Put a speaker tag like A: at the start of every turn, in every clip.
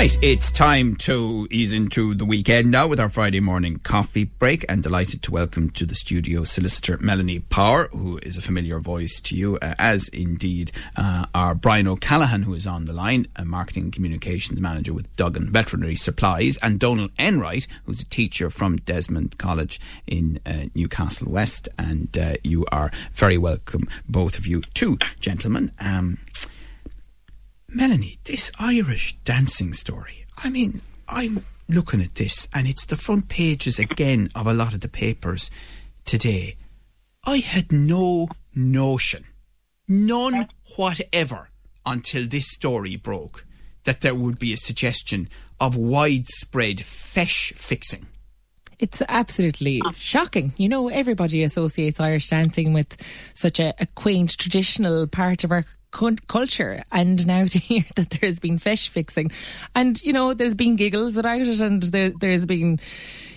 A: Right, it's time to ease into the weekend now with our Friday morning coffee break and delighted to welcome to the studio solicitor Melanie Power, who is a familiar voice to you, uh, as indeed uh, our Brian O'Callaghan, who is on the line, a marketing communications manager with Duggan Veterinary Supplies, and Donald Enright, who's a teacher from Desmond College in uh, Newcastle West. And uh, you are very welcome, both of you, two gentlemen. Um, Melanie, this Irish dancing story. I mean, I'm looking at this and it's the front pages again of a lot of the papers today. I had no notion, none whatever, until this story broke, that there would be a suggestion of widespread feis fixing.
B: It's absolutely shocking. You know, everybody associates Irish dancing with such a, a quaint traditional part of our culture and now to hear that there's been feis fixing. And you know there's been giggles about it and there, there's been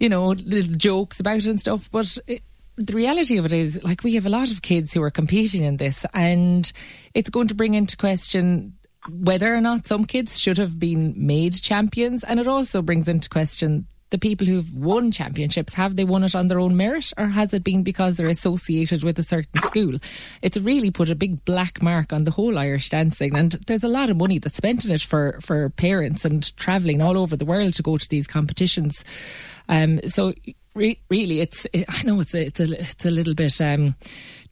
B: you know little jokes about it and stuff but it, the reality of it is like we have a lot of kids who are competing in this and it's going to bring into question whether or not some kids should have been made champions and it also brings into question the people who've won championships, have they won it on their own merit or has it been because they're associated with a certain school? It's really put a big black mark on the whole Irish dancing and there's a lot of money that's spent in it for, for parents and travelling all over the world to go to these competitions. Um, so re- really, it's, I know it's a, it's a, it's a little bit, um,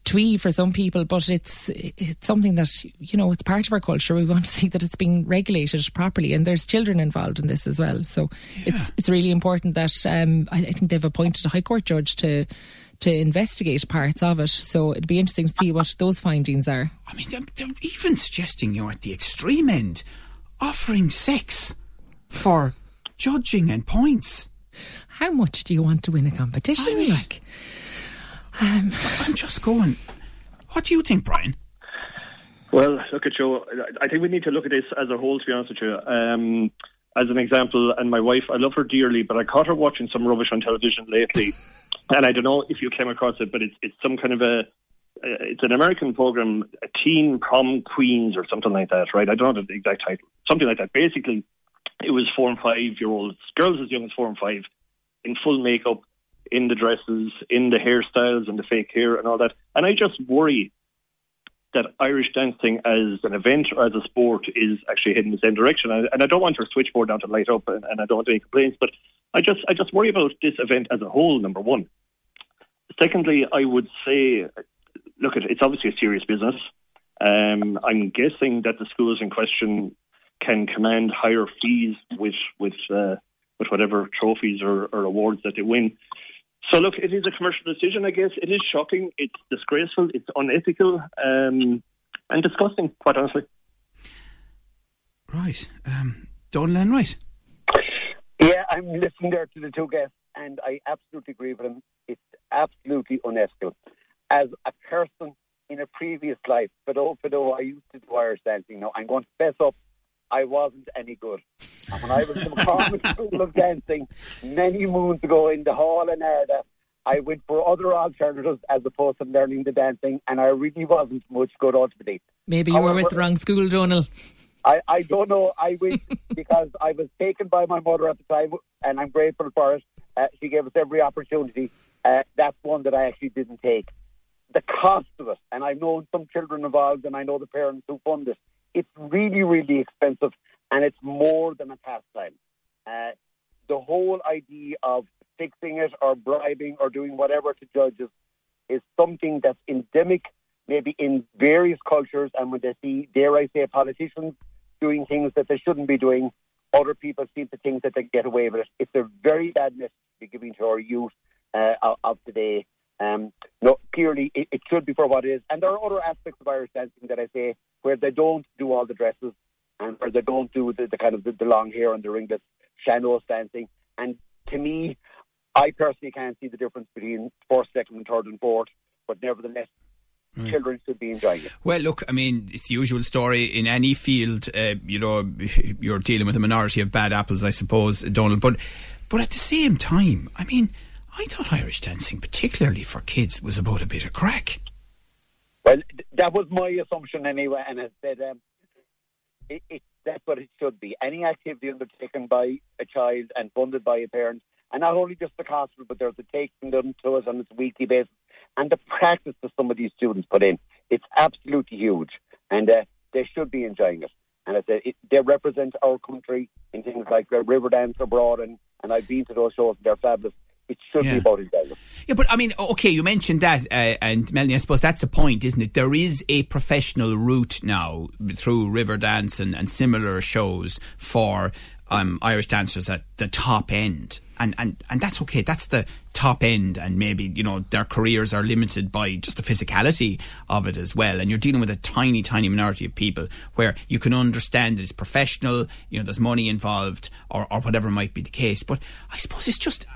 B: twee for some people, but it's it's something that you know it's part of our culture. We want to see that it's being regulated properly, and there's children involved in this as well. So yeah. it's it's really important that um, I, I think they've appointed a high court judge to to investigate parts of it. So it'd be interesting to see what those findings are.
A: I mean, they're, they're even suggesting, you're at the extreme end, offering sex for judging and points.
B: How much do you want to win a competition? I
A: mean, like, um, I'm just going. What do you think, Brian?
C: Well, look at you. I think we need to look at this as a whole. To be honest with you, um, as an example, and my wife, I love her dearly, but I caught her watching some rubbish on television lately, and I don't know if you came across it, but it's it's some kind of a it's an American program, a teen prom queens or something like that, right? I don't know the exact title, something like that. Basically, it was four and five year olds, girls as young as four and five, in full makeup, in the dresses, in the hairstyles and the fake hair and all that. And I just worry that Irish dancing as an event or as a sport is actually heading the same direction. And I don't want our switchboard now to light up, and, I don't want any complaints. But I just, I just worry about this event as a whole. Number one. Secondly, I would say, look, it's obviously a serious business. Um, I'm guessing that the schools in question can command higher fees with with uh, with whatever trophies or, or awards that they win. So look, it is a commercial decision. I guess it is shocking. It's disgraceful. It's unethical um, and disgusting. Quite honestly.
A: Right, um, Donald Enright.
D: Yeah, I'm listening there to the two guests, and I absolutely agree with them. It's absolutely unethical. As a person in a previous life, but oh, but oh, I used to do Irish dancing. Now I'm going to fess up. I wasn't any good. And when I was in the McCormick School of Dancing many moons ago in the hall in Ardagh, I went for other alternatives as opposed to learning the dancing, and I really wasn't much good ultimately.
B: Maybe you However, were with the wrong school, Donald.
D: I, I don't know. I went because I was taken by my mother at the time, and I'm grateful for it. Uh, she gave us every opportunity. Uh, that's one that I actually didn't take. The cost of it, and I've known some children involved, and I know the parents who fund it. It's really, really expensive, and it's more than a pastime. Uh, the whole idea of fixing it or bribing or doing whatever to judges is something that's endemic, maybe in various cultures. And when they see, dare I say, politicians doing things that they shouldn't be doing, other people see the things that they get away with it. It's a very bad message to be giving to our youth uh, of today. Um, no, clearly it, it, should be for what it is. And there are other aspects of Irish dancing that I say where they don't do all the dresses and where they don't do the, the kind of the, the, long hair and the ringlets, sean-nós dancing. And to me, I personally can't see the difference between first, second, and third and fourth. But nevertheless, Right. children should be enjoying it.
A: Well, look, I mean, it's the usual story in any field. Uh, you know, you're dealing with a minority of bad apples, I suppose, Donald. But, but at the same time, I mean, I thought Irish dancing, particularly for kids, was about a bit of crack.
D: Well, that was my assumption anyway, and I said um, it, it, that's what it should be. Any activity undertaken by a child and funded by a parent, and not only just the cost, but there's a taking them to us on a weekly basis, and the practice that some of these students put in, it's absolutely huge, and uh, they should be enjoying it. And I said it, they represent our country in things like uh, Riverdance abroad, and, and I've been to those shows, and they're fabulous. It should
A: Yeah.
D: be about enjoyment.
A: Yeah, but I mean, okay, you mentioned that, uh, and Melanie, I suppose that's a point, isn't it? There is a professional route now through Riverdance and, and similar shows for um, Irish dancers at the top end, and, and and that's okay. That's the top end, and maybe you know their careers are limited by just the physicality of it as well. And you're dealing with a tiny, tiny minority of people where you can understand that it's professional. You know, there's money involved, or, or whatever might be the case. But I suppose it's just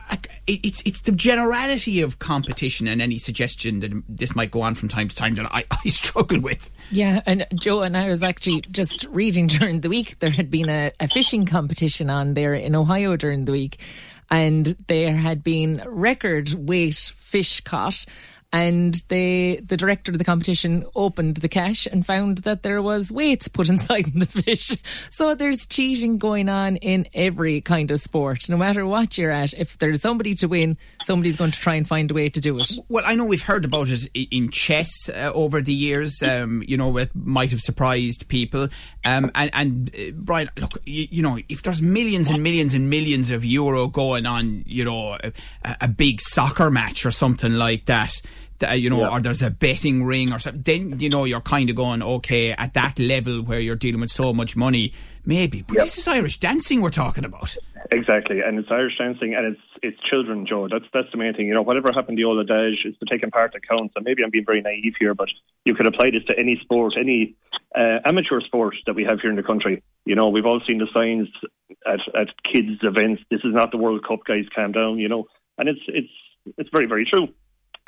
A: it's it's the generality of competition and any suggestion that this might go on from time to time that I, I struggle with.
B: Yeah, and Joe and I was actually just reading during the week there had been a, a fishing competition on there in Ohio during the week, and there had been record weight fish caught. And they, the director of the competition opened the cache and found that there was weights put inside the fish. So there's cheating going on in every kind of sport. No matter what you're at, if there's somebody to win, somebody's going to try and find a way to do it.
A: Well, I know we've heard about it in chess uh, over the years. Um, you know, it might have surprised people. Um, and and uh, Brian, look, you, you know, if there's millions and millions and millions of euro going on, you know, a, a big soccer match or something like that. You know,
D: Yeah.
A: or there's a betting ring or something. Then you know you're kind of going okay at that level where you're dealing with so much money, maybe. But
D: Yep.
A: this is Irish dancing we're talking about.
C: Exactly, and it's Irish dancing, and it's it's children, Joe. That's that's the main thing. You know, whatever happened to the old adage, it's the taking part that counts. And maybe I'm being very naive here, but you could apply this to any sport, any uh, amateur sport that we have here in the country. You know, we've all seen the signs at at kids' events. This is not the World Cup, guys. Calm down. You know, and it's it's it's very very true.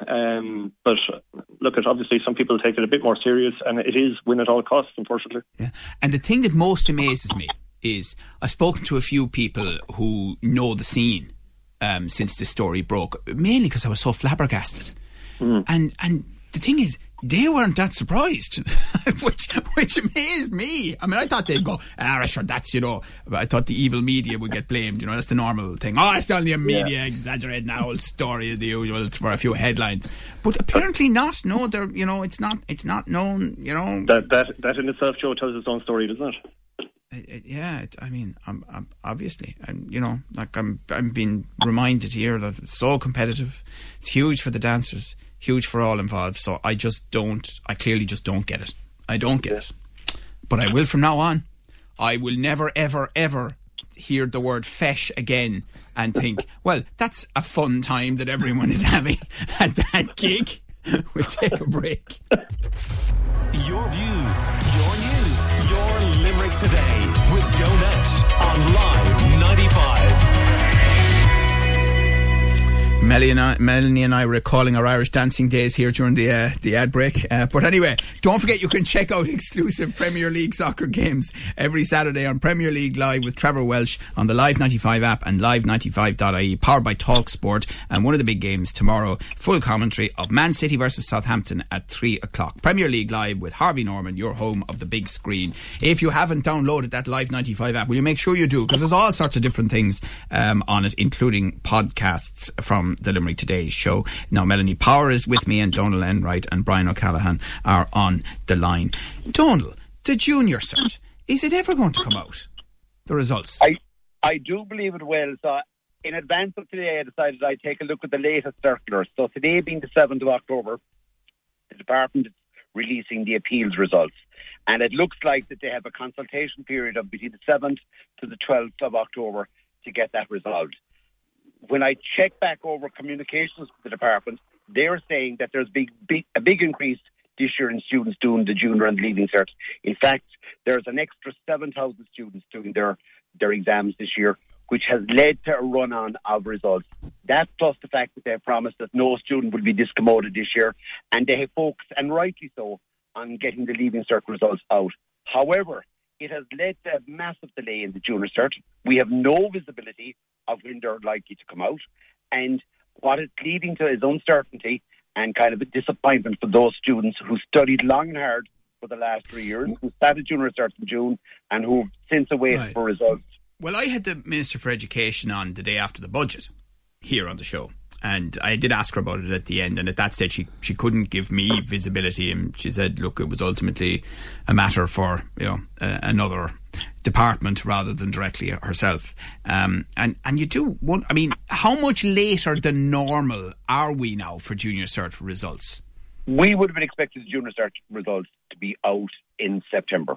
C: Um, but look, at obviously some people take it a bit more serious, and it is win at all costs, unfortunately.
A: Yeah. And the thing that most amazes me is I've spoken to a few people who know the scene um, since this story broke, mainly because I was so flabbergasted. And and the thing is, they weren't that surprised, which which amazed me. I mean, I thought they'd go, ah, sure, that's you know. I thought the evil media would get blamed. You know, that's the normal thing. Oh, it's only a media exaggerating that whole story, the usual for a few headlines. But apparently not. No, they're you know, it's not. It's not known. You know,
C: That that that in itself, Joe, tells its own story, doesn't it?
A: it- it- yeah, it, I mean, I'm, I'm obviously, and you know, like I'm, I'm being reminded here that it's so competitive. It's huge for the dancers, huge for all involved. So I just don't, I clearly just don't get it. I don't get it, but I will from now on. I will never, ever, ever hear the word feis again and think, well, that's a fun time that everyone is having at that gig. We'll take a break.
E: Your views, your news, your Limerick today with Joe Nash on Live
A: Melanie and, I, Melanie and I recalling our Irish dancing days here during the uh, the ad break. Uh, but anyway, don't forget you can check out exclusive Premier League soccer games every Saturday on Premier League Live with Trevor Welsh on the Live 95 app and live95.ie, powered by Talksport. And one of the big games tomorrow, full commentary of Man City versus Southampton at 3 o'clock. Premier League Live with Harvey Norman, your home of the big screen. If you haven't downloaded that Live 95 app, will you make sure you do? Because there's all sorts of different things um, on it, including podcasts from the Limerick Today show. Now, Melanie Power is with me, and Donal Enright and Brian O'Callaghan are on the line. Donal, the junior cert, is it ever going to come out? The results?
D: I I do believe it will. So in advance of today, I decided I'd take a look at the latest circulars. So today being the 7th of October, the department is releasing the appeals results. And it looks like that they have a consultation period of between the 7th to the 12th of October to get that resolved. When I check back over communications with the department, they're saying that there's big, big, a big increase this year in students doing the junior and leaving cert. In fact, there's an extra 7,000 students doing their, their exams this year, which has led to a run on of results. That plus the fact that they have promised that no student will be discommoded this year, and they have focused, and rightly so, on getting the leaving cert results out. However, it has led to a massive delay in the junior cert. We have no visibility of when they're likely to come out. And what it's leading to is uncertainty and kind of a disappointment for those students who studied long and hard for the last three years, who started junior research in June, and who since awaited
A: Right.
D: for results.
A: Well, I had the Minister for Education on the day after the budget here on the show. And I did ask her about it at the end, and at that stage, she, she couldn't give me visibility. And she said, "Look, it was ultimately a matter for you know uh, another department rather than directly herself." Um, and and you do want, I mean, how much later than normal are we now for junior cert results?
D: We would have been expected the junior cert results to be out in September.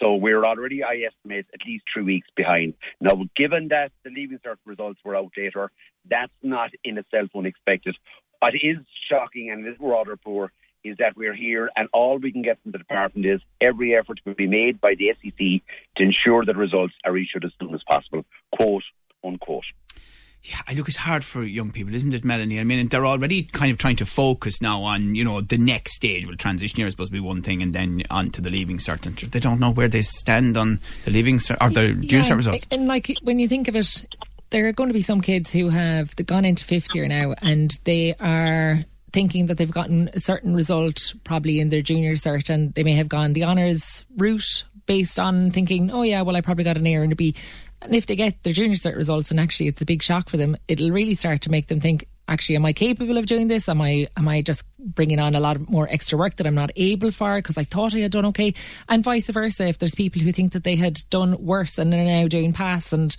D: So we're already, I estimate, at least three weeks behind. Now, given that the Leaving Cert results were out later, that's not in itself unexpected. What is shocking and is rather poor is that we're here and all we can get from the department is every effort will be made by the SEC to ensure that results are issued as soon as possible, quote, unquote.
A: Yeah, I look, it's hard for young people, isn't it, Melanie? I mean, they're already kind of trying to focus now on, you know, the next stage. Well, transition year is supposed to be one thing, and then on to the leaving cert. And they don't know where they stand on the leaving cert or the junior cert results.
B: And like when you think of it, there are going to be some kids who have gone into fifth year now and they are thinking that they've gotten a certain result probably in their junior cert and they may have gone the honours route based on thinking, oh yeah, well I probably got an A and a B. And if they get their junior cert results and actually it's a big shock for them, it'll really start to make them think, actually, am I capable of doing this? Am I am I just bringing on a lot more extra work that I'm not able for because I thought I had done okay? And vice versa, if there's people who think that they had done worse and are now doing pass and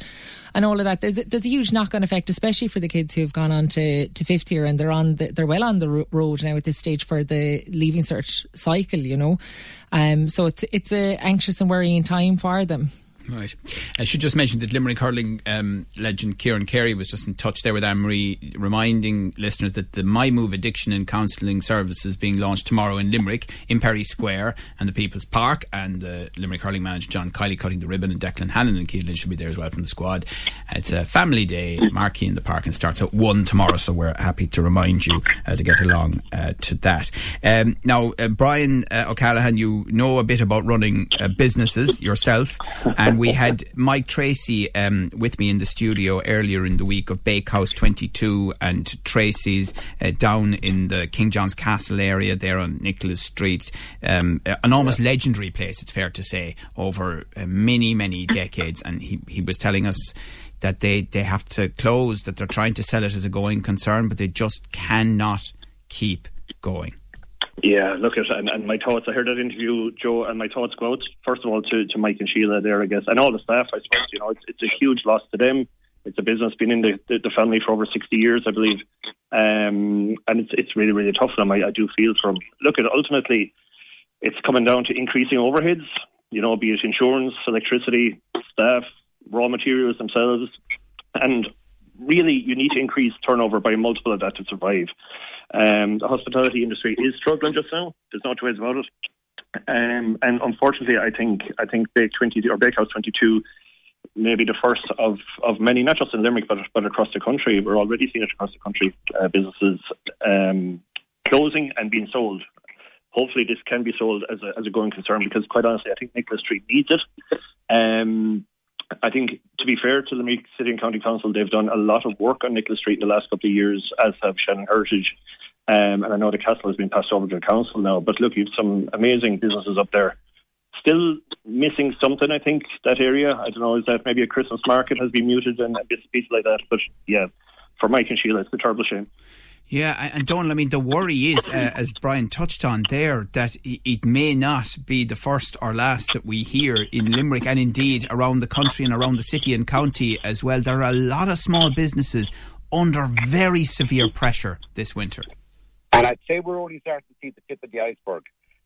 B: and all of that, there's, there's a huge knock-on effect, especially for the kids who have gone on to, to fifth year and they're on the, they're well on the road now at this stage for the leaving cert cycle, you know. Um, so it's it's a anxious and worrying time for them.
A: Right. I should just mention that Limerick hurling um, legend Kieran Carey was just in touch there with Anne Marie, reminding listeners that the My Move Addiction and Counselling Service is being launched tomorrow in Limerick, in Perry Square and the People's Park. And the Limerick hurling manager John Kiely cutting the ribbon, and Declan Hannon and Keelan should be there as well from the squad. It's a family day, marquee in the park, and starts at one tomorrow. So we're happy to remind you uh, to get along uh, to that. Um, now, uh, Brian uh, O'Callaghan, you know a bit about running uh, businesses yourself, and we had Mike Tracy um, with me in the studio earlier in the week of Bakehouse 22 and Tracy's uh, down in the King John's Castle area there on Nicholas Street. Um, an almost legendary place, it's fair to say, over uh, many, many decades. And he, he was telling us that they, they have to close, that they're trying to sell it as a going concern, but they just cannot keep going.
C: Yeah, look at and, and my thoughts. I heard that interview, Joe, and my thoughts go out first of all to, to Mike and Sheila there, I guess, and all the staff. I suppose you know it's it's a huge loss to them. It's a business been in the, the, the family for over sixty years, I believe, um, and it's it's really really tough for them. I, I do feel for them. Look at ultimately, it's coming down to increasing overheads. You know, be it insurance, electricity, staff, raw materials themselves, and really you need to increase turnover by a multiple of that to survive. Um, the hospitality industry is struggling just now. There's no two ways about it. Um, and unfortunately, I think I think Bake Twenty or Bakehouse Twenty Two may be the first of, of many, not just in Limerick but but across the country. We're already seeing it across the country. Uh, businesses um, closing and being sold. Hopefully, this can be sold as a as a going concern because, quite honestly, I think Nicholas Street needs it. Um, I think, to be fair to the Limerick City and County Council, they've done a lot of work on Nicholas Street in the last couple of years, as have Shannon Heritage. Um, and I know the castle has been passed over to the council now. But look, you've some amazing businesses up there. Still missing something, I think, that area. I don't know, is that maybe a Christmas market has been muted and bits and like that. But yeah, for Mike and Sheila, it's a terrible shame.
A: Yeah, and Donald, I mean, the worry is, uh, as Brian touched on there, that it may not be the first or last that we hear in Limerick and indeed around the country and around the city and county as well. There are a lot of small businesses under very severe pressure this winter.
D: And I'd say we're only starting to see the tip of the iceberg.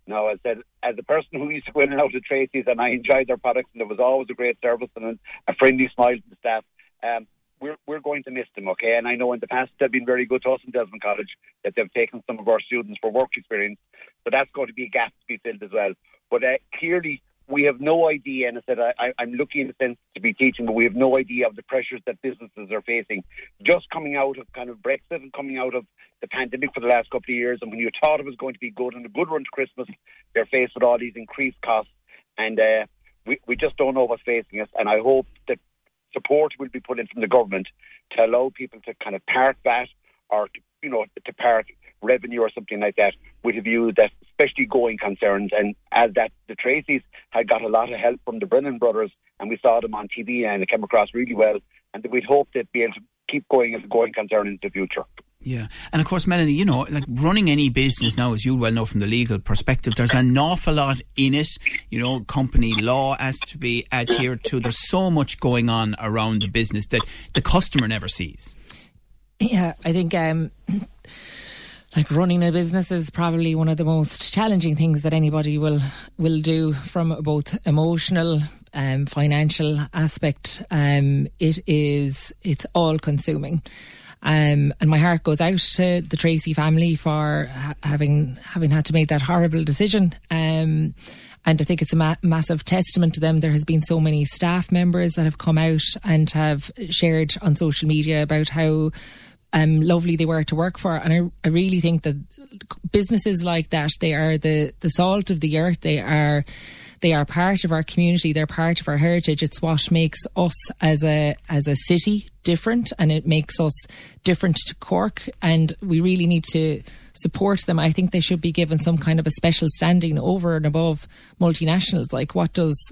D: Now, as I said, as a person who used to go in and out of Tracy's and I enjoyed their products and there was always a great service and a friendly smile to the staff, um, we're, we're going to miss them, okay? And I know in the past they've been very good to us in Desmond College, that they've taken some of our students for work experience. So that's going to be a gap to be filled as well. But uh, clearly, we have no idea, and I said I, I'm lucky in a sense to be teaching, but we have no idea of the pressures that businesses are facing. Just coming out of kind of Brexit and coming out of the pandemic for the last couple of years, and when you thought it was going to be good and a good run to Christmas, they're faced with all these increased costs, and uh, we, we just don't know what's facing us. And I hope that support will be put in from the government to allow people to kind of park that or you know to part revenue or something like that with a view that especially going concerns and as that the Tracy's had got a lot of help from the Brennan brothers and we saw them on TV and it came across really well and we'd hope they'd be able to keep going as a going concern into the future.
A: Yeah, and of course, Melanie, you know, like running any business now, as you well know from the legal perspective, there's an awful lot in it. You know, company law has to be adhered to. There's so much going on around the business that the customer never sees.
B: Yeah, I think um, like running a business is probably one of the most challenging things that anybody will will do from both emotional um, financial aspect um, it is it's all consuming um, and my heart goes out to the Tracy family for ha- having having had to make that horrible decision um, and I think it's a ma- massive testament to them. There has been so many staff members that have come out and have shared on social media about how um, lovely they were to work for. And I, I really think that businesses like that, they are the, the salt of the earth. They are they are part of our community. They're part of our heritage. It's what makes us as a as a city different, and it makes us different to Cork. And we really need to support them. I think they should be given some kind of a special standing over and above multinationals. Like what does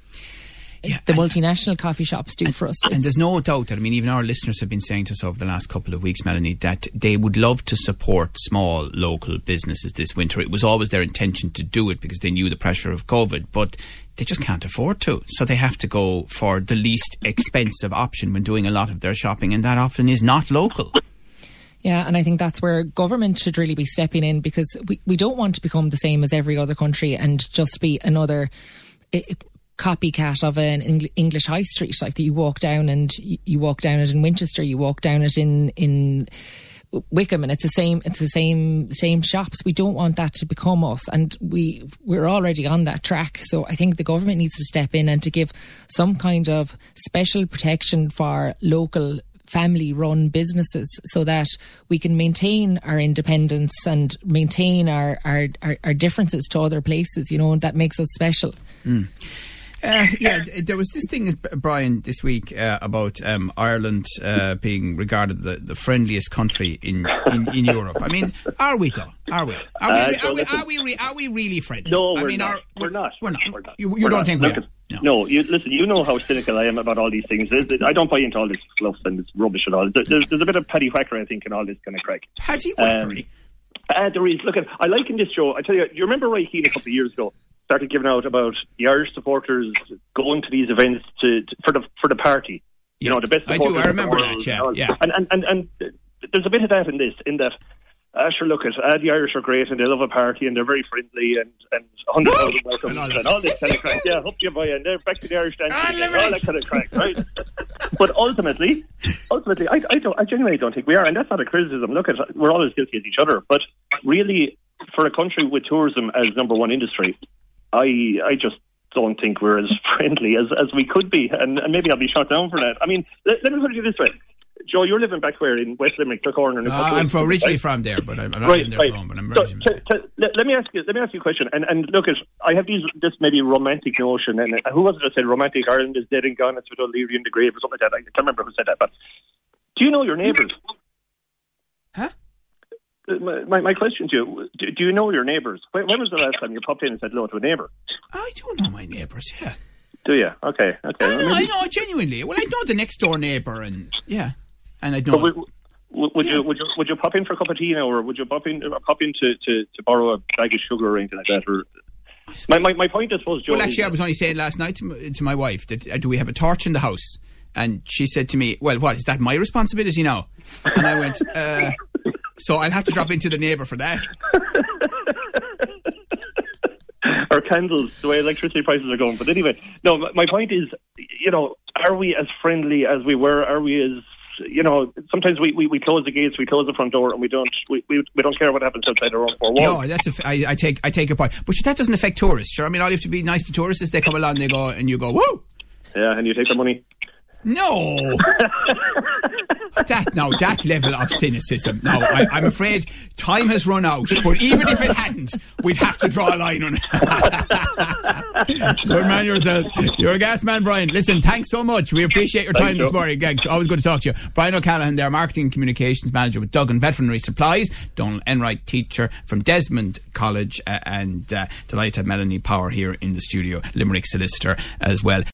A: Yeah,
B: the
A: and-
B: multinational coffee shops do for us?
A: And there's no doubt that, I mean, even our listeners have been saying to us over the last couple of weeks, Melanie, that they would love to support small local businesses this winter. It was always their intention to do it because they knew the pressure of COVID, but they just can't afford to. So they have to go for the least expensive option when doing a lot of their shopping, and that often is not local.
B: Yeah, and I think that's where government should really be stepping in because we, we don't want to become the same as every other country and just be another copycat of an Eng- English high street. Like that you walk down and you, walk down it in Winchester, you walk down it in in Wickham, and it's the same. It's the same same shops. We don't want that to become us, and we we're already on that track. So I think the government needs to step in and to give some kind of special protection for local family run businesses so that we can maintain our independence and maintain our, our, our, our differences to other places, you know, that makes us special. Hmm.
A: Uh, yeah, there was this thing, Brian, this week uh, about um, Ireland uh, being regarded the, the friendliest country in, in, in Europe. I mean, are we though? Are we? Are we?
C: Uh,
A: are,
C: so
A: we,
C: listen-
A: are we? Re- are we really friendly?
C: No,
A: I
C: we're
A: mean,
C: not.
A: Are,
C: We're not.
A: We're not.
C: We're not.
A: You, you
C: We're
A: don't
C: not.
A: think we
C: Look
A: are?
C: at- No, you, listen. You know how cynical I am about all these things. There's- I don't buy into all this fluff and this rubbish and all. There's, there's a bit of petty whacker, I think, in all this kind of crack.
A: Paddy
C: Um, Uh, there is. Look at. I like in this show. I tell you. You remember Roy Keane a couple of years ago started giving out about the Irish supporters going to these events to, to for the for the party. You
A: Yes,
C: know, the best.
A: I do. I remember that, yeah,
C: and
A: yeah.
C: And and and, and there's a bit of that in this. In that. Uh, sure, look at uh, the Irish are great and they love a party and they're very friendly and and hundred thousand welcomes
A: And all
C: and, all this kind of crack. Yeah, hope you buy and they're back to the Irish dancing and all that kind of crack, right? but ultimately, ultimately, I, I don't, I genuinely don't think we are, and that's not a criticism. Look at we're all as guilty as each other, but really, for a country with tourism as number one industry, I I just don't think we're as friendly as, as we could be, and, and maybe I'll be shot down for that. I mean, let, let me put it this way. Joe, you're living back where in West Limerick, the Corner.
A: Uh, I'm from, originally from there, but I'm, I'm not
C: Right,
A: in there
C: right.
A: from. But I'm
C: So,
A: originally.
C: t- t- let, let me ask you. Let me ask you a question. And and look, at I have these this maybe romantic notion. And who was it that said romantic Ireland is dead and gone? It's with O'Leary in the grave or something like that. I can't remember who said that. But do you know your neighbours?
A: Huh?
C: My, my, question to you: do, do you know your neighbours? When, when was the last time you popped in and said hello to a neighbour?
A: I do know my neighbours. Yeah,
C: Do you? Okay, okay.
A: I know.
C: Well,
A: I know genuinely. Well, I know the next door neighbour, and yeah, and I know.
C: Would, would, would you would you would you pop in for a cup of tea now, or would you pop in uh, pop in to, to, to borrow a bag of sugar or anything like that? Or my, my, my point, I suppose, Joe.
A: Well,
C: is-
A: actually, I was only saying last night to, to my wife that uh, do we have a torch in the house? And she said to me, "Well, what is that my responsibility now?" And I went, uh, "So I'll have to drop into the neighbour for that."
C: or candles, the way electricity prices are going. But anyway, no, my- point is, you know, are we as friendly as we were? Are we as you know, sometimes we, we, we close the gates, we close the front door, and we don't we, we, we don't care what happens outside our own four walls.
A: No, that's a f- I, I take I take your point, but that doesn't affect tourists. Sure, I mean, all you have to be nice to tourists is they come along, they go, and you go, "Whoa."
C: Yeah, and you take the money.
A: No. that now that level of cynicism. Now I, I'm afraid time has run out. But even if it hadn't, we'd have to draw a line on it. Good man yourself. You're a gas man, Brian. Listen, thanks so much. We appreciate your time
C: Thank
A: this
C: you.
A: morning. Gags, always good to talk to you. Brian O'Callaghan, their marketing communications manager with Duggan Veterinary Supplies. Donald Enright, teacher from Desmond College, uh, and uh, delighted to have Melanie Power here in the studio, Limerick solicitor as well.